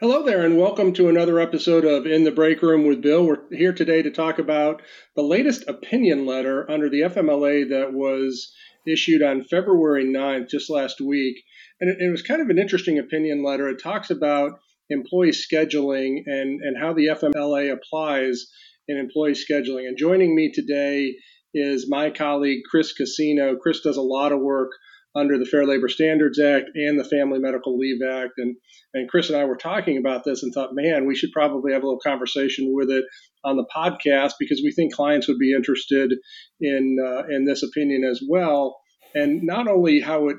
Hello there, and welcome to another episode of In the Break Room with Bill. We're here today to talk about the latest opinion letter under the FMLA that was issued on February 9th, just last week. And it, it was kind of an interesting opinion letter. It talks about employee scheduling and, and how the FMLA applies in employee scheduling. And joining me today is my colleague, Chris Casino. Chris does a lot of work under the Fair Labor Standards Act and the Family Medical Leave Act. And, and Chris and I were talking about this and thought, man, we should probably have a little conversation with it on the podcast because we think clients would be interested in, uh, in this opinion as well. And not only how it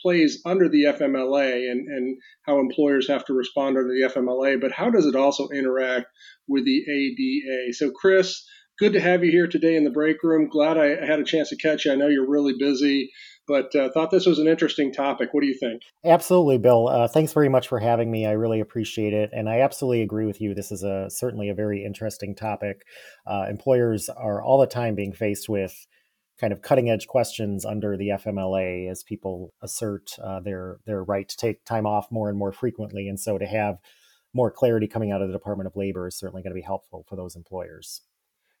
plays under the FMLA and, and how employers have to respond under the FMLA, but how does it also interact with the ADA? So, Chris, good to have you here today in the break room. Glad I had a chance to catch you. I know you're really busy but uh, thought this was an interesting topic. What do you think? Absolutely, Bill. Uh, thanks very much for having me. I really appreciate it, and I absolutely agree with you. This is a certainly a very interesting topic. Uh, employers are all the time being faced with kind of cutting edge questions under the FMLA as people assert uh, their their right to take time off more and more frequently, and so to have more clarity coming out of the Department of Labor is certainly going to be helpful for those employers.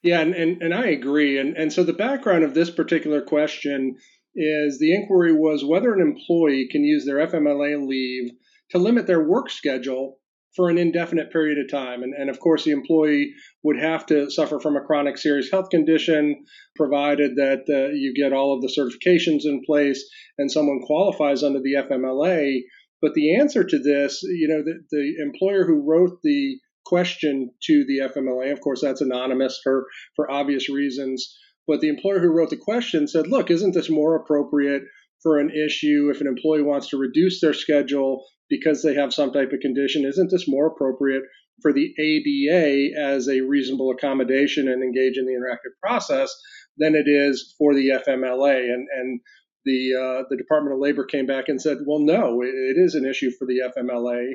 Yeah, and, and, and I agree. And, and so the background of this particular question is the inquiry was whether an employee can use their FMLA leave to limit their work schedule for an indefinite period of time. And, and of course, the employee would have to suffer from a chronic serious health condition, provided that uh, you get all of the certifications in place and someone qualifies under the FMLA. But the answer to this, you know, the, the employer who wrote the question to the FMLA, of course, that's anonymous for, for obvious reasons, but the employer who wrote the question said, look, isn't this more appropriate for an issue if an employee wants to reduce their schedule because they have some type of condition? Isn't this more appropriate for the ADA as a reasonable accommodation and engage in the interactive process than it is for the FMLA? And, and the uh, the Department of Labor came back and said, well, no, it is an issue for the FMLA.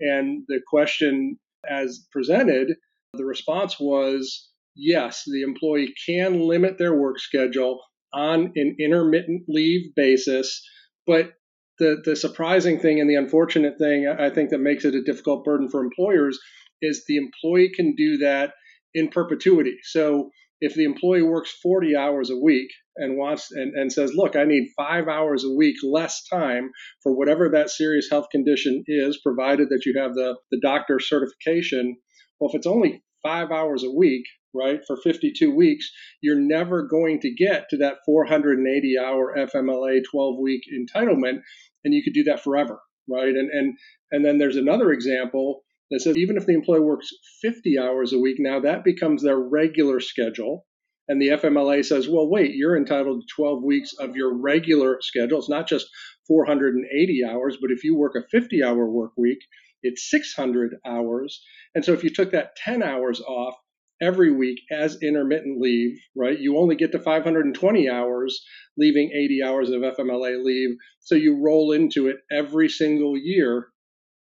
And the question, as presented, the response was, yes, the employee can limit their work schedule on an intermittent leave basis, but the, the surprising thing and the unfortunate thing I think that makes it a difficult burden for employers is the employee can do that in perpetuity. So if the employee works 40 hours a week and wants and, and says, look, I need five hours a week less time for whatever that serious health condition is, provided that you have the, the doctor certification. Well, if it's only five hours a week, right, for 52 weeks, you're never going to get to that 480 hour FMLA 12 week entitlement. And you could do that forever, right? And, and, and then there's another example that says even if the employee works 50 hours a week, now that becomes their regular schedule. And the FMLA says, well, wait, you're entitled to 12 weeks of your regular schedule. It's not just 480 hours, but if you work a 50 hour work week, it's 600 hours. And so if you took that 10 hours off, every week as intermittent leave, right? You only get to 520 hours, leaving 80 hours of FMLA leave. So you roll into it every single year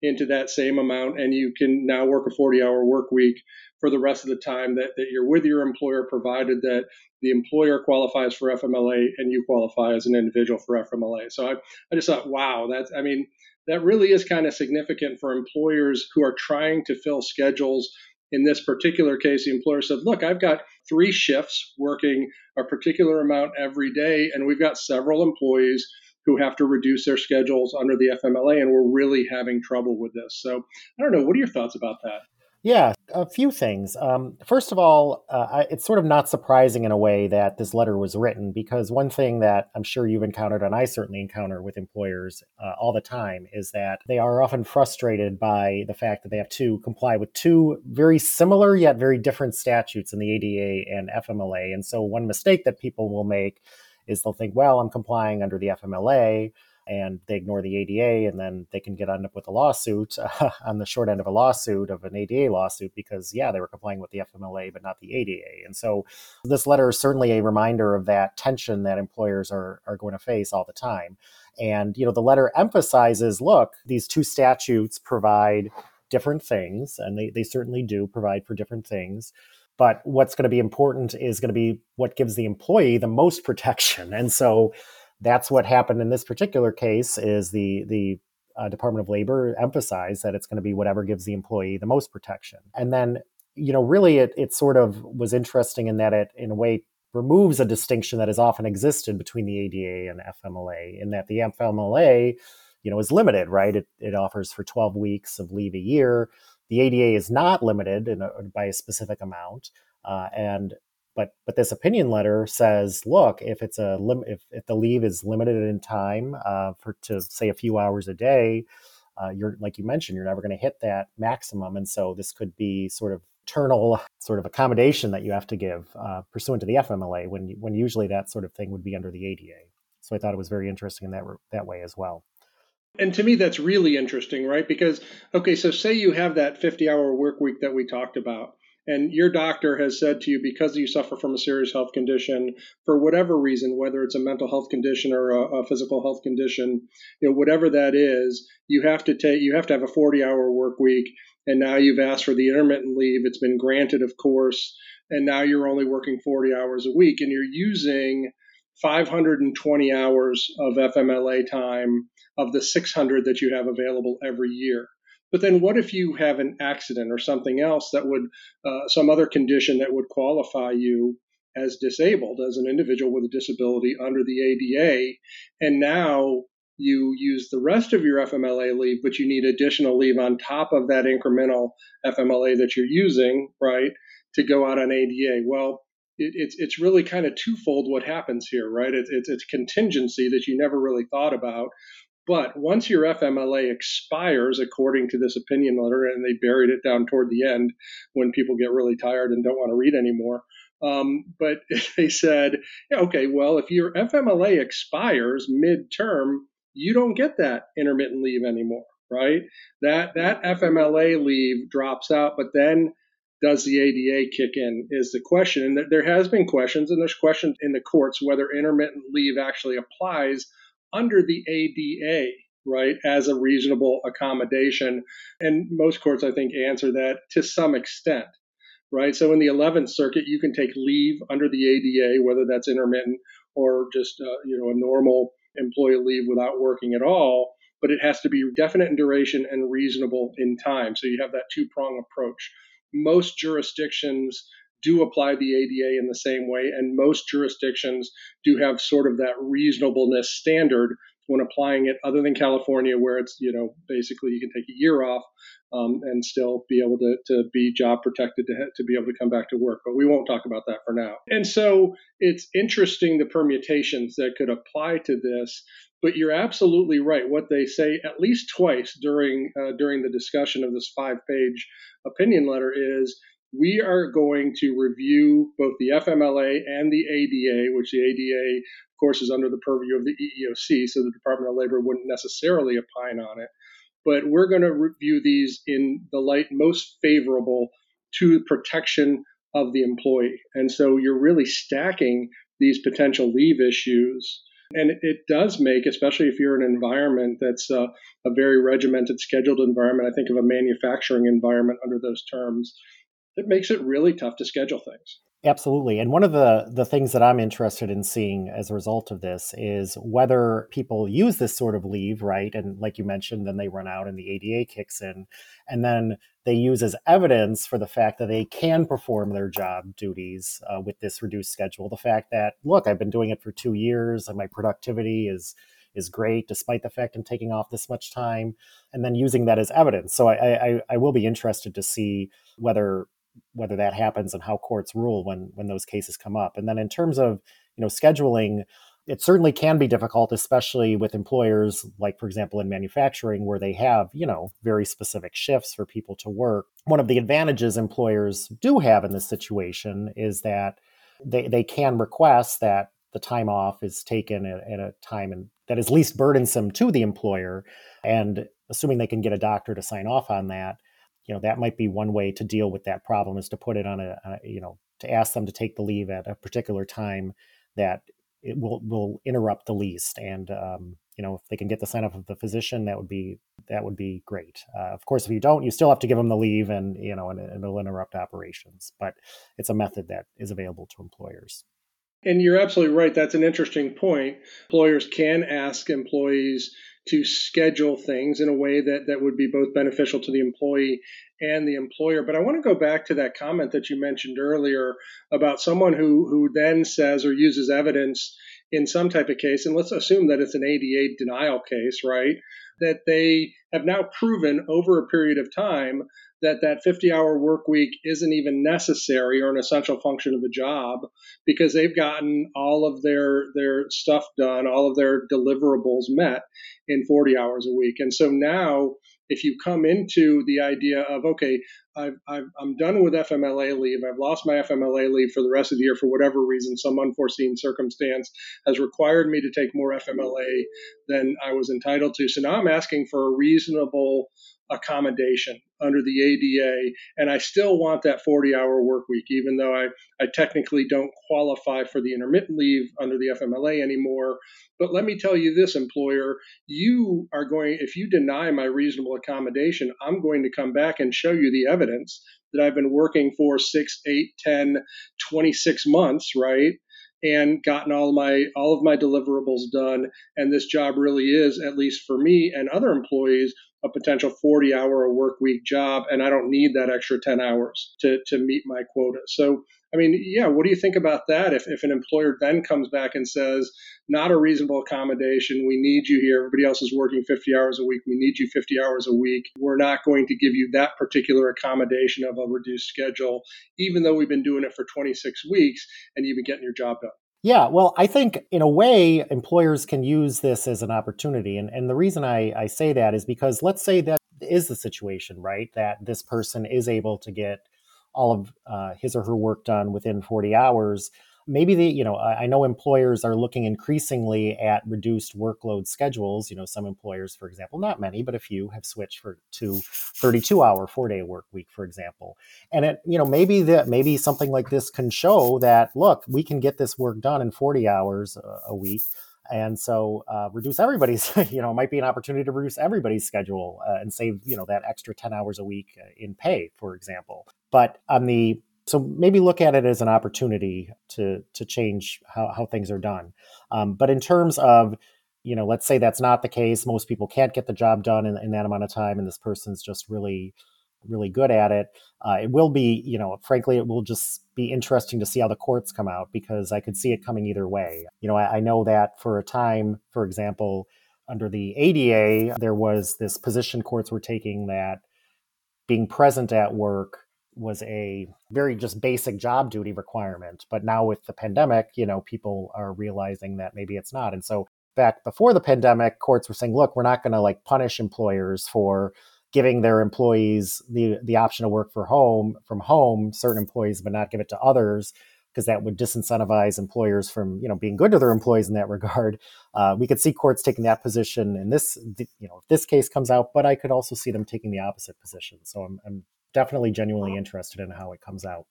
into that same amount, and you can now work a 40 hour work week for the rest of the time that, that you're with your employer, provided that the employer qualifies for FMLA and you qualify as an individual for FMLA. So I, I just thought, wow, that's, I mean, that really is kind of significant for employers who are trying to fill schedules in this particular case, the employer said, Look, I've got three shifts working a particular amount every day, and we've got several employees who have to reduce their schedules under the FMLA, and we're really having trouble with this. So I don't know. What are your thoughts about that? Yeah, a few things. Um, first of all, uh, it's sort of not surprising in a way that this letter was written because one thing that I'm sure you've encountered, and I certainly encounter with employers uh, all the time, is that they are often frustrated by the fact that they have to comply with two very similar yet very different statutes in the ADA and FMLA. And so, one mistake that people will make is they'll think, well, I'm complying under the FMLA and they ignore the ADA, and then they can get end up with a lawsuit uh, on the short end of a lawsuit of an ADA lawsuit because yeah, they were complying with the FMLA but not the ADA. And so this letter is certainly a reminder of that tension that employers are are going to face all the time. And you know, the letter emphasizes, look, these two statutes provide different things, and they, they certainly do provide for different things. But what's going to be important is going to be what gives the employee the most protection. And so that's what happened in this particular case is the the uh, Department of Labor emphasized that it's going to be whatever gives the employee the most protection. And then, you know, really it, it sort of was interesting in that it, in a way, removes a distinction that has often existed between the ADA and FMLA, in that the FMLA, you know, is limited, right? It, it offers for 12 weeks of leave a year. The ADA is not limited a, by a specific amount. Uh, and but but this opinion letter says, look, if it's a lim- if, if the leave is limited in time uh, for to say a few hours a day, uh, you're like you mentioned, you're never going to hit that maximum, and so this could be sort of eternal sort of accommodation that you have to give uh, pursuant to the FMLA when when usually that sort of thing would be under the ADA. So I thought it was very interesting in that that way as well. And to me, that's really interesting, right? Because okay, so say you have that 50-hour work week that we talked about and your doctor has said to you because you suffer from a serious health condition for whatever reason whether it's a mental health condition or a, a, physical health condition you know whatever that is you have to take you have to have a 40 hour work week and now you've asked for the intermittent leave it's been granted of course and now you're only working 40 hours a week and you're using 520 hours of FMLA time of the 600 that you have available every year but then what if you have an accident or something else that would, uh, some other condition that would qualify you as disabled, as an individual with a disability under the ADA, and now you use the rest of your FMLA leave, but you need additional leave on top of that incremental FMLA that you're using, right, to go out on ADA. Well, it, it's it's really kind of twofold what happens here, right? It, it's it's contingency that you never really thought about, but once your FMLA expires, according to this opinion letter, and they buried it down toward the end when people get really tired and don't want to read anymore. Um, but they said, okay, well, if your FMLA expires midterm, you don't get that intermittent leave anymore, right? That that FMLA leave drops out, but then does the ADA kick in? Is the question, and there has been questions, and there's questions in the courts whether intermittent leave actually applies under the ADA, right, as a reasonable accommodation. And most courts, I think, answer that to some extent, right? So in the 11th Circuit, you can take leave under the ADA, whether that's intermittent or just, uh, you know, a normal employee leave without working at all. But it has to be definite in duration and reasonable in time. So you have that two prong approach. Most jurisdictions do apply the ADA in the same way, and most jurisdictions do have sort of that reasonableness standard when applying it, other than California, where it's, you know, basically you can take a year off um, and still be able to, to be job protected to, to be able to come back to work. But we won't talk about that for now. And so it's interesting the permutations that could apply to this. But you're absolutely right. What they say at least twice during uh, during the discussion of this five page opinion letter is we are going to review both the FMLA and the ADA, which the ADA, of course, is under the purview of the EEOC, so the Department of Labor wouldn't necessarily opine on it. But we're going to review these in the light most favorable to protection of the employee. And so you're really stacking these potential leave issues. And it does make, especially if you're in an environment that's a, a very regimented, scheduled environment, I think of a manufacturing environment under those terms, it makes it really tough to schedule things. Absolutely. And one of the, the things that I'm interested in seeing as a result of this is whether people use this sort of leave, right? And like you mentioned, then they run out and the ADA kicks in. And then they use as evidence for the fact that they can perform their job duties uh, with this reduced schedule. The fact that, look, I've been doing it for two years and my productivity is is great despite the fact I'm taking off this much time, and then using that as evidence. So I, I, I will be interested to see whether whether that happens and how courts rule when when those cases come up. And then in terms of you know scheduling, it certainly can be difficult, especially with employers like, for example, in manufacturing, where they have you know very specific shifts for people to work. One of the advantages employers do have in this situation is that they, they can request that the time off is taken at, at a time and that is least burdensome to the employer and assuming they can get a doctor to sign off on that you know that might be one way to deal with that problem is to put it on a, a you know to ask them to take the leave at a particular time that it will will interrupt the least. And um, you know if they can get the sign off of the physician that would be that would be great. Uh, of course if you don't you still have to give them the leave and you know and, and it'll interrupt operations. But it's a method that is available to employers. And you're absolutely right. That's an interesting point. Employers can ask employees to schedule things in a way that, that would be both beneficial to the employee and the employer. But I want to go back to that comment that you mentioned earlier about someone who, who then says or uses evidence in some type of case, and let's assume that it's an ADA denial case, right? That they have now proven over a period of time that that 50 hour work week isn't even necessary or an essential function of the job because they've gotten all of their their stuff done all of their deliverables met in 40 hours a week. And so now if you come into the idea of okay I've, i am done with fmla leave. I've lost my fmla leave for the rest of the year for whatever reason. Some unforeseen circumstance has required me to take more fmla than i was entitled to. So now i'm asking for a reasonable accommodation under the ADA, and I still want that 40 hour work week, even though I, I technically don't qualify for the intermittent leave under the FMLA anymore. But let me tell you this, employer, you are going, if you deny my reasonable accommodation, I'm going to come back and show you the evidence that I've been working for six, eight, 10, 26 months, right? and gotten all my all of my deliverables done and this job really is at least for me and other employees a potential 40 hour a work week job and I don't need that extra 10 hours to, to meet my quota. So, I mean, yeah, what do you think about that? If, if an employer then comes back and says, not a reasonable accommodation, we need you here, everybody else is working 50 hours a week, we need you 50 hours a week, we're not going to give you that particular accommodation of a reduced schedule, even though we've been doing it for 26 weeks and you've been getting your job done. Yeah, well, I think in a way, employers can use this as an opportunity. And, and the reason I, I say that is because let's say that is the situation, right? That this person is able to get all of uh, his or her work done within 40 hours maybe the you know I, know employers are looking increasingly at reduced workload schedules. You know some employers for example not many but a few have switched for to 32 hour four day work week for example. And it you know maybe that maybe something like this can show that look we can get this work done in 40 hours a, a week and so uh, reduce everybody's you know it might be an opportunity to reduce everybody's schedule uh, and save you know that extra 10 hours a week uh, in pay for example but on the so maybe look at it as an opportunity to to change how, how things are done. Um, but in terms of you know, let's say that's not the case. Most people can't get the job done in, in that amount of time, and this person's just really, really good at it. Uh, it will be, you know, frankly, it will just be interesting to see how the courts come out because I could see it coming either way. You know, I, I know that for a time, for example, under the ADA, there was this position courts were taking that being present at work was a very just basic job duty requirement. But now with the pandemic, you know, people are realizing that maybe it's not. And so back before the pandemic, courts were saying, look, we're not going to like punish employers for giving their employees the the option to work for home from home, certain employees, but not give it to others because that would disincentivize employers from you know being good to their employees in that regard. Uh, we could see courts taking that position in this you know if this case comes out, but I could also see them taking the opposite position. So I'm, I'm definitely genuinely interested in how it comes out.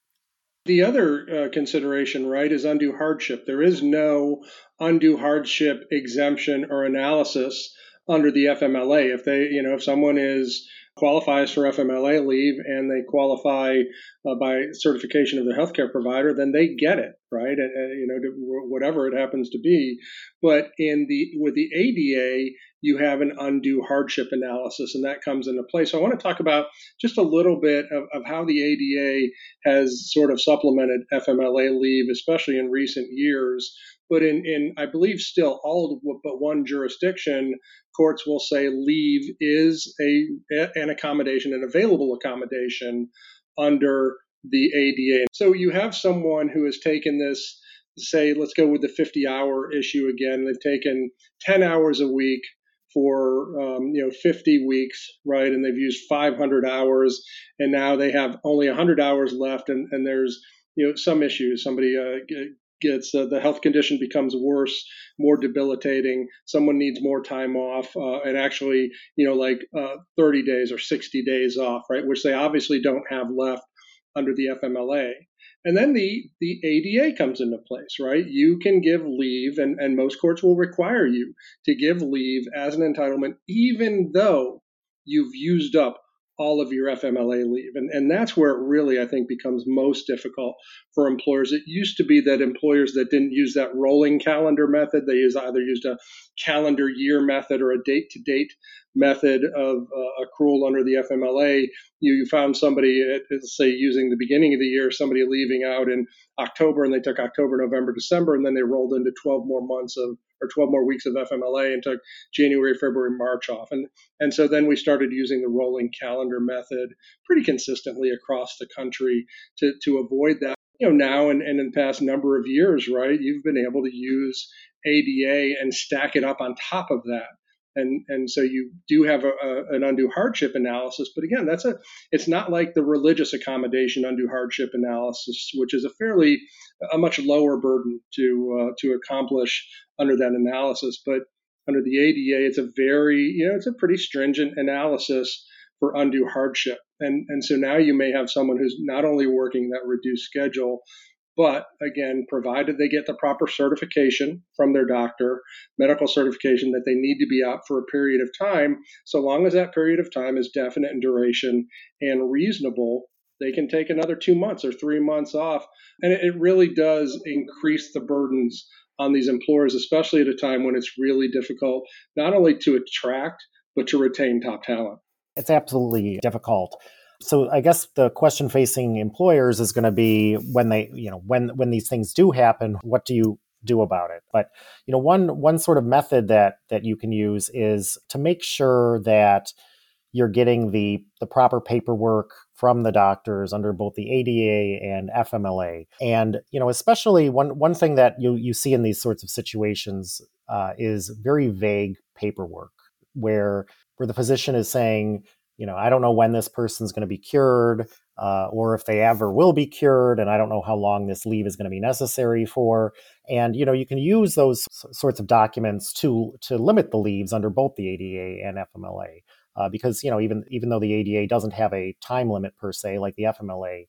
The other uh, consideration, right, is undue hardship. There is no undue hardship exemption or analysis under the FMLA. If they, you know, if someone is qualifies for FMLA leave and they qualify uh, by certification of their healthcare provider, then they get it, right? You know, whatever it happens to be. But in the with the ADA, you have an undue hardship analysis, and that comes into play. So I want to talk about just a little bit of, of how the ADA has sort of supplemented FMLA leave, especially in recent years. But in, in I believe still all but one jurisdiction, courts will say leave is a an accommodation, an available accommodation under the ADA. So you have someone who has taken this, say, let's go with the 50 hour issue again. They've taken 10 hours a week for um, you know 50 weeks, right? And they've used 500 hours, and now they have only 100 hours left, and, and there's you know some issues. Somebody uh, gets uh, the health condition becomes worse, more debilitating. Someone needs more time off, uh, and actually, you know, like uh, 30 days or 60 days off, right? Which they obviously don't have left under the FMLA. And then the, the ADA comes into place, right? You can give leave, and, and most courts will require you to give leave as an entitlement, even though you've used up all of your FMLA leave. And, and that's where it really, I think, becomes most difficult for employers. It used to be that employers that didn't use that rolling calendar method, they use, either used a calendar year method or a date to date method of uh, accrual under the FMLA. You, you found somebody, at, say, using the beginning of the year, somebody leaving out in October, and they took October, November, December, and then they rolled into 12 more months of or 12 more weeks of FMLA and took January, February, March off. And, and so then we started using the rolling calendar method pretty consistently across the country to, to avoid that. You know, now and, and in the past number of years, right, you've been able to use ADA and stack it up on top of that and and so you do have a, a, an undue hardship analysis but again that's a it's not like the religious accommodation undue hardship analysis which is a fairly a much lower burden to uh, to accomplish under that analysis. But under the ADA it's a very you know it's a pretty stringent analysis for undue hardship. And and so now you may have someone who's not only working that reduced schedule but again, provided they get the proper certification from their doctor, medical certification that they need to be out for a period of time, so long as that period of time is definite in duration and reasonable, they can take another two months or three months off. And it really does increase the burdens on these employers, especially at a time when it's really difficult not only to attract, but to retain top talent. It's absolutely difficult so I guess the question facing employers is going to be when they, you know, when when these things do happen, what do you do about it? But you know, one one sort of method that that you can use is to make sure that you're getting the the proper paperwork from the doctors under both the ADA and FMLA. And you know, especially one one thing that you you see in these sorts of situations uh, is very vague paperwork where where the physician is saying you know, I don't know when this person's going to be cured uh, or if they ever will be cured, and I don't know how long this leave is going to be necessary for. And you know, you can use those sorts of documents to to limit the leaves under both the ADA and FMLA, uh, because you know, even even though the ADA doesn't have a time limit per se, like the FMLA,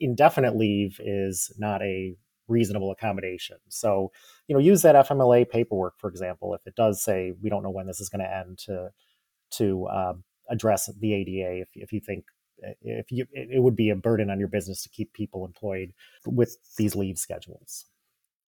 indefinite leave is not a reasonable accommodation. So, you know, use that FMLA paperwork, for example, if it does say we don't know when this is going to end, to to uh, address the ADA if, if you think eh, if you it would be a burden on your business to keep people employed with these leave schedules.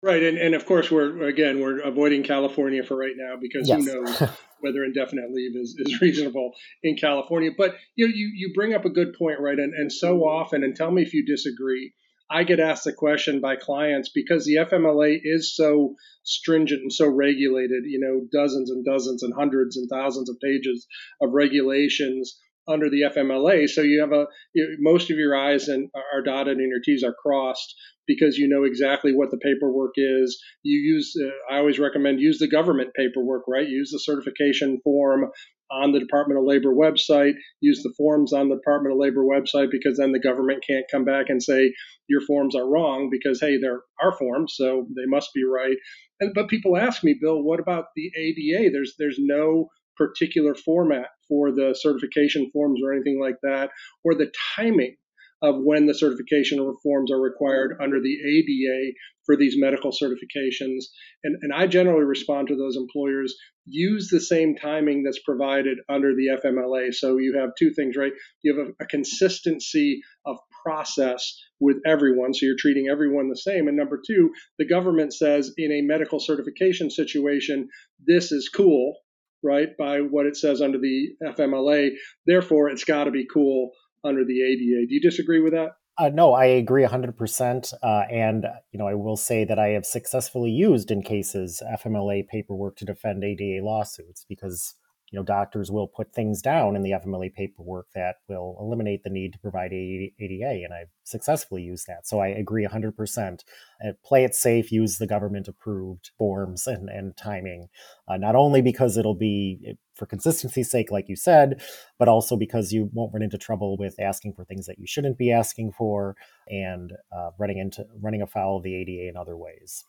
Right, and, and of course we're again we're avoiding California for right now because yes. who knows whether indefinite leave is, is reasonable in California. But you know, you you bring up a good point, right? And and so often, and tell me if you disagree. I get asked the question by clients because the FMLA is so stringent and so regulated, you know, dozens and dozens and hundreds and thousands of pages of regulations under the FMLA. So you have a you, most of your I's and are dotted and your T's are crossed because you know exactly what the paperwork is. You use uh, I always recommend use the government paperwork, right? Use the certification form on the Department of Labor website. Use the forms on the Department of Labor website because then the government can't come back and say your forms are wrong because hey, they're our forms, so they must be right. And, but people ask me, Bill, what about the ADA? There's there's no particular format for the certification forms or anything like that, or the timing of when the certification reforms are required under the ADA for these medical certifications. And, and I generally respond to those employers use the same timing that's provided under the FMLA. So you have two things, right? You have a, a consistency of process with everyone. So you're treating everyone the same. And number two, the government says in a medical certification situation, this is cool, right? By what it says under the FMLA. Therefore, it's got to be cool under the ADA. Do you disagree with that? Uh, no, I agree 100%. Uh, and, you know, I will say that I have successfully used in cases FMLA paperwork to defend ADA lawsuits because, you know, doctors will put things down in the FMLA paperwork that will eliminate the need to provide ADA, and I've successfully used that. So I agree 100%. Uh, play it safe, use the government approved forms and, and timing, uh, not only because it'll be for consistency's sake, like you said, but also because you won't run into trouble with asking for things that you shouldn't be asking for and uh, running into running afoul of the ADA in other ways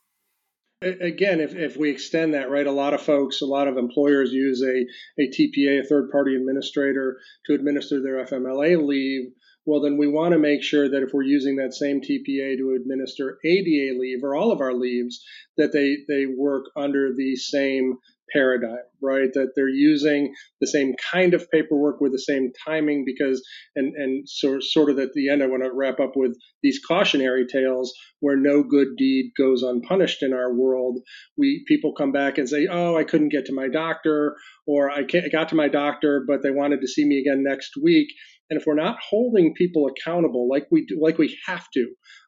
again, if, if we extend that, right, a lot of folks, a lot of employers use a, a TPA, a third party administrator, to administer their FMLA leave. Well, then we want to make sure that if we're using that same TPA to administer ADA leave or all of our leaves, that they, they work under the same paradigm, right? That they're using the same kind of paperwork with the same timing because, and, and so, sort of at the end, I want to wrap up with these cautionary tales where no good deed goes unpunished in our world. We people come back and say, "Oh, I couldn't get to my doctor," or "I, I got to my doctor, but they wanted to see me again next week." And if we're not holding people accountable like we do, like we have to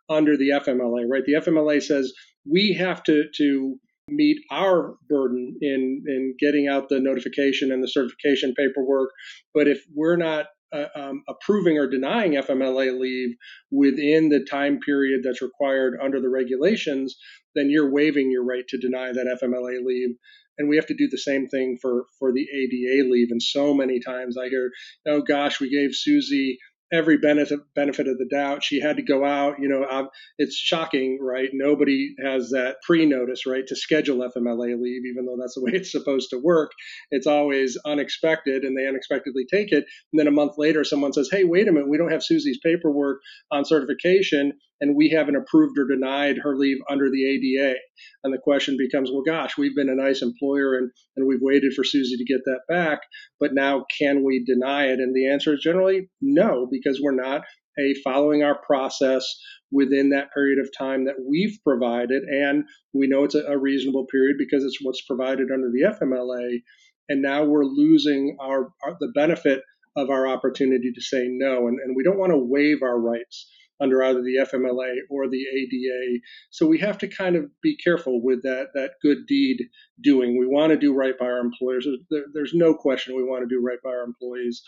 under the FMLA, right? The FMLA says we have to to meet our burden in in getting out the notification and the certification paperwork. But if we're not uh, um, approving or denying FMLA leave within the time period that's required under the regulations, then you're waiving your right to deny that FMLA leave. And we have to do the same thing for, for the ADA leave. And so many times I hear, oh gosh, we gave Susie every benefit benefit of the doubt. She had to go out. You know, it's shocking, right? Nobody has that pre-notice, right, to schedule FMLA leave, even though that's the way it's supposed to work. It's always unexpected, and they unexpectedly take it. And then a month later, someone says, "Hey, wait a minute, we don't have Susie's paperwork on certification." And we haven't approved or denied her leave under the ADA. And the question becomes, well, gosh, we've been a nice employer and, and we've waited for Susie to get that back, but now can we deny it? And the answer is generally no, because we're not a following our process within that period of time that we've provided. And we know it's a, a reasonable period because it's what's provided under the FMLA. And now we're losing our, our the benefit of our opportunity to say no. And, and we don't want to waive our rights under either the FMLA or the ADA. So we have to kind of be careful with that that good deed doing. We want to do right by our employers. There, there's no question we want to do right by our employees,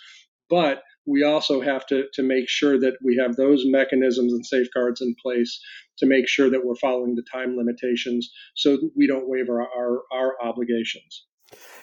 but we also have to to make sure that we have those mechanisms and safeguards in place to make sure that we're following the time limitations so we don't waive our our, our obligations.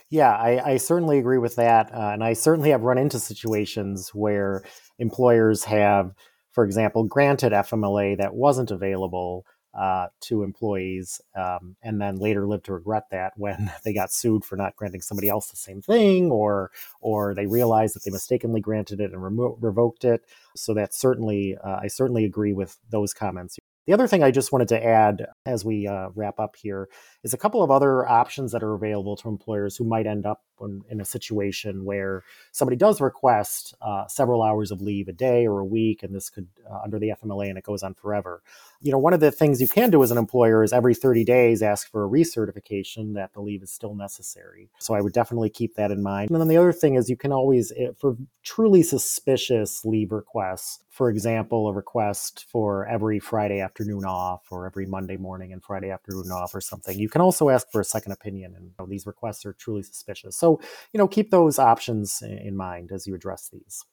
Yeah, I, I, certainly agree with that. Uh, and I certainly have run into situations where employers have for example, granted FMLA that wasn't available uh, to employees, um, and then later lived to regret that when they got sued for not granting somebody else the same thing, or or they realized that they mistakenly granted it and remo- revoked it. So that certainly, uh, I certainly agree with those comments. The other thing I just wanted to add as we uh, wrap up here is a couple of other options that are available to employers who might end up in, in a situation where somebody does request uh, several hours of leave a day or a week, and this could uh, under the FMLA, and it goes on forever. You know, one of the things you can do as an employer is every 30 days ask for a recertification that the leave is still necessary. So I would definitely keep that in mind. And then the other thing is you can always, eh, for truly suspicious leave requests, for example, a request for every Friday afternoon off or every Monday morning and Friday afternoon off or something, you can also ask for a second opinion. And you know, these requests are truly suspicious. So, you know, keep those options in mind as you address these.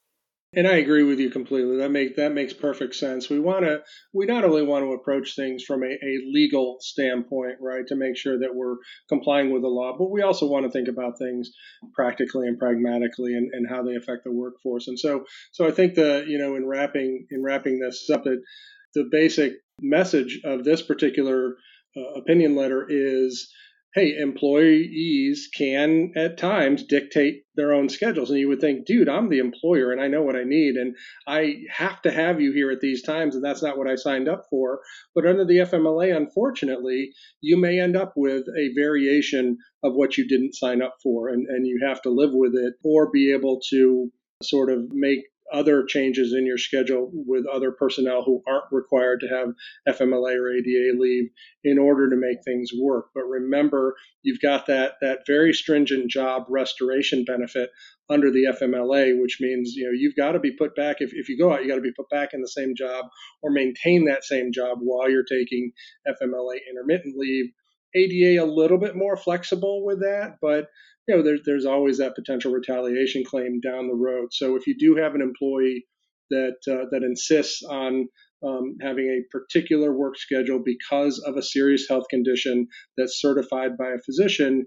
And I agree with you completely. That make that makes perfect sense. We want to we not only want to approach things from a, a, legal standpoint, right, to make sure that we're complying with the law, but we also want to think about things practically and pragmatically and, and how they affect the workforce. And so so I think the you know in wrapping in wrapping this up that the basic message of this particular uh, opinion letter is hey, employees can at times dictate their own schedules. And you would think, dude, I'm the employer and I know what I need. And I have to have you here at these times. And that's not what I signed up for. But under the FMLA, unfortunately, you may end up with a variation of what you didn't sign up for. And, and you have to live with it or be able to sort of make other changes in your schedule with other personnel who aren't required to have FMLA or ADA leave in order to make things work. But remember, you've got that that very stringent job restoration benefit under the FMLA, which means you know you've got to be put back if, if you go out, you got to be put back in the same job or maintain that same job while you're taking FMLA intermittent leave ADA a little bit more flexible with that, but you know, there's there's always that potential retaliation claim down the road. So if you do have an employee that uh, that insists on um, having a particular work schedule because of a serious health condition that's certified by a physician,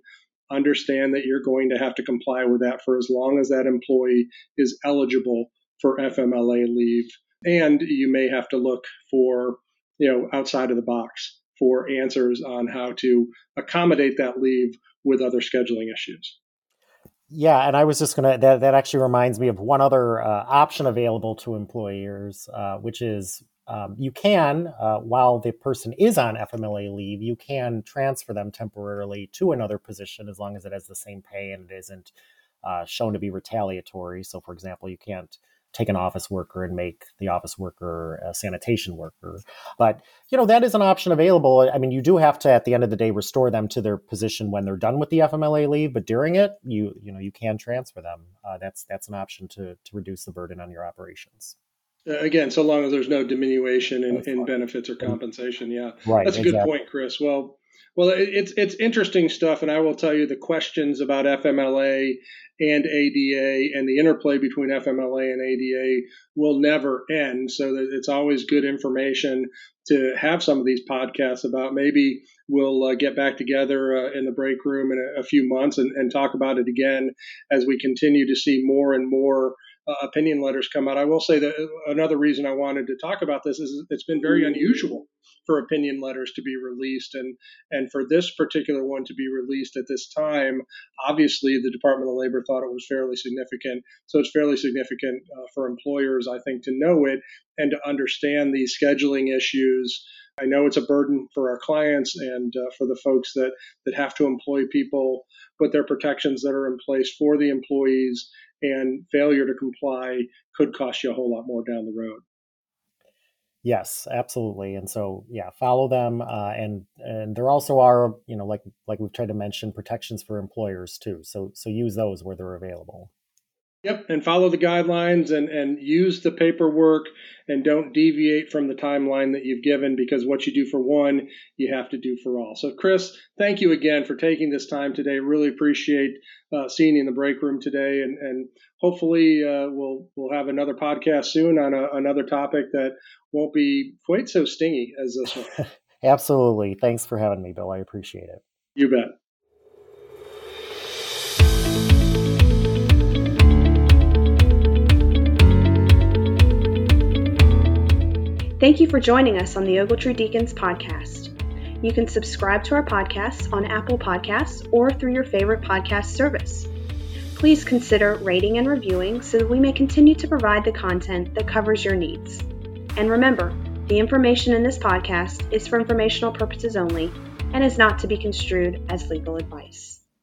understand that you're going to have to comply with that for as long as that employee is eligible for FMLA leave. And you may have to look for, you know, outside of the box for answers on how to accommodate that leave with other scheduling issues. Yeah, and I was just gonna. That that actually reminds me of one other uh, option available to employers, uh, which is um, you can, uh, while the person is on FMLA leave, you can transfer them temporarily to another position as long as it has the same pay and it isn't uh, shown to be retaliatory. So, for example, you can't take an office worker and make the office worker a sanitation worker. But, you know, that is an option available. I mean, you do have to, at the end of the day, restore them to their position when they're done with the FMLA leave, but during it, you, you know, you can transfer them. Uh, that's, that's an option to, to reduce the burden on your operations. Uh, again, so long as there's no diminution in, in benefits or compensation. Yeah, right. That's a exactly. good point, Chris. Well, well, it's it's interesting stuff, and I will tell you the questions about FMLA and ADA and the interplay between FMLA and ADA will never end. So that it's always good information to have some of these podcasts about. Maybe we'll uh, get back together uh, in the break room in a, a few months and, and talk about it again as we continue to see more and more uh, opinion letters come out. I will say that another reason I wanted to talk about this is it's been very unusual for opinion letters to be released and and for this particular one to be released at this time. Obviously the department of labor thought it was fairly significant so it's fairly significant uh, for employers i think to know it and to understand these scheduling issues. I know it's a burden for our clients and uh, for the folks that that have to employ people but there are protections that are in place for the employees and failure to comply could cost you a whole lot more down the road. Yes, absolutely. And so, yeah, follow them, uh, and and there also are, you know, like like we've tried to mention, protections for employers too. So so use those where they're available. Yep, and follow the guidelines and, and use the paperwork and don't deviate from the timeline that you've given because what you do for one, you have to do for all. So, Chris, thank you again for taking this time today. Really appreciate uh, seeing you in the break room today, and, and hopefully uh, we'll we'll have another podcast soon on a, another topic that won't be quite so stingy as this one. Absolutely. Thanks for having me, Bill. I appreciate it. You bet. Thank you for joining us on the Ogletree Deakins podcast. You can subscribe to our podcast on Apple Podcasts or through your favorite podcast service. Please consider rating and reviewing so that we may continue to provide the content that covers your needs. And remember, the information in this podcast is for informational purposes only and is not to be construed as legal advice.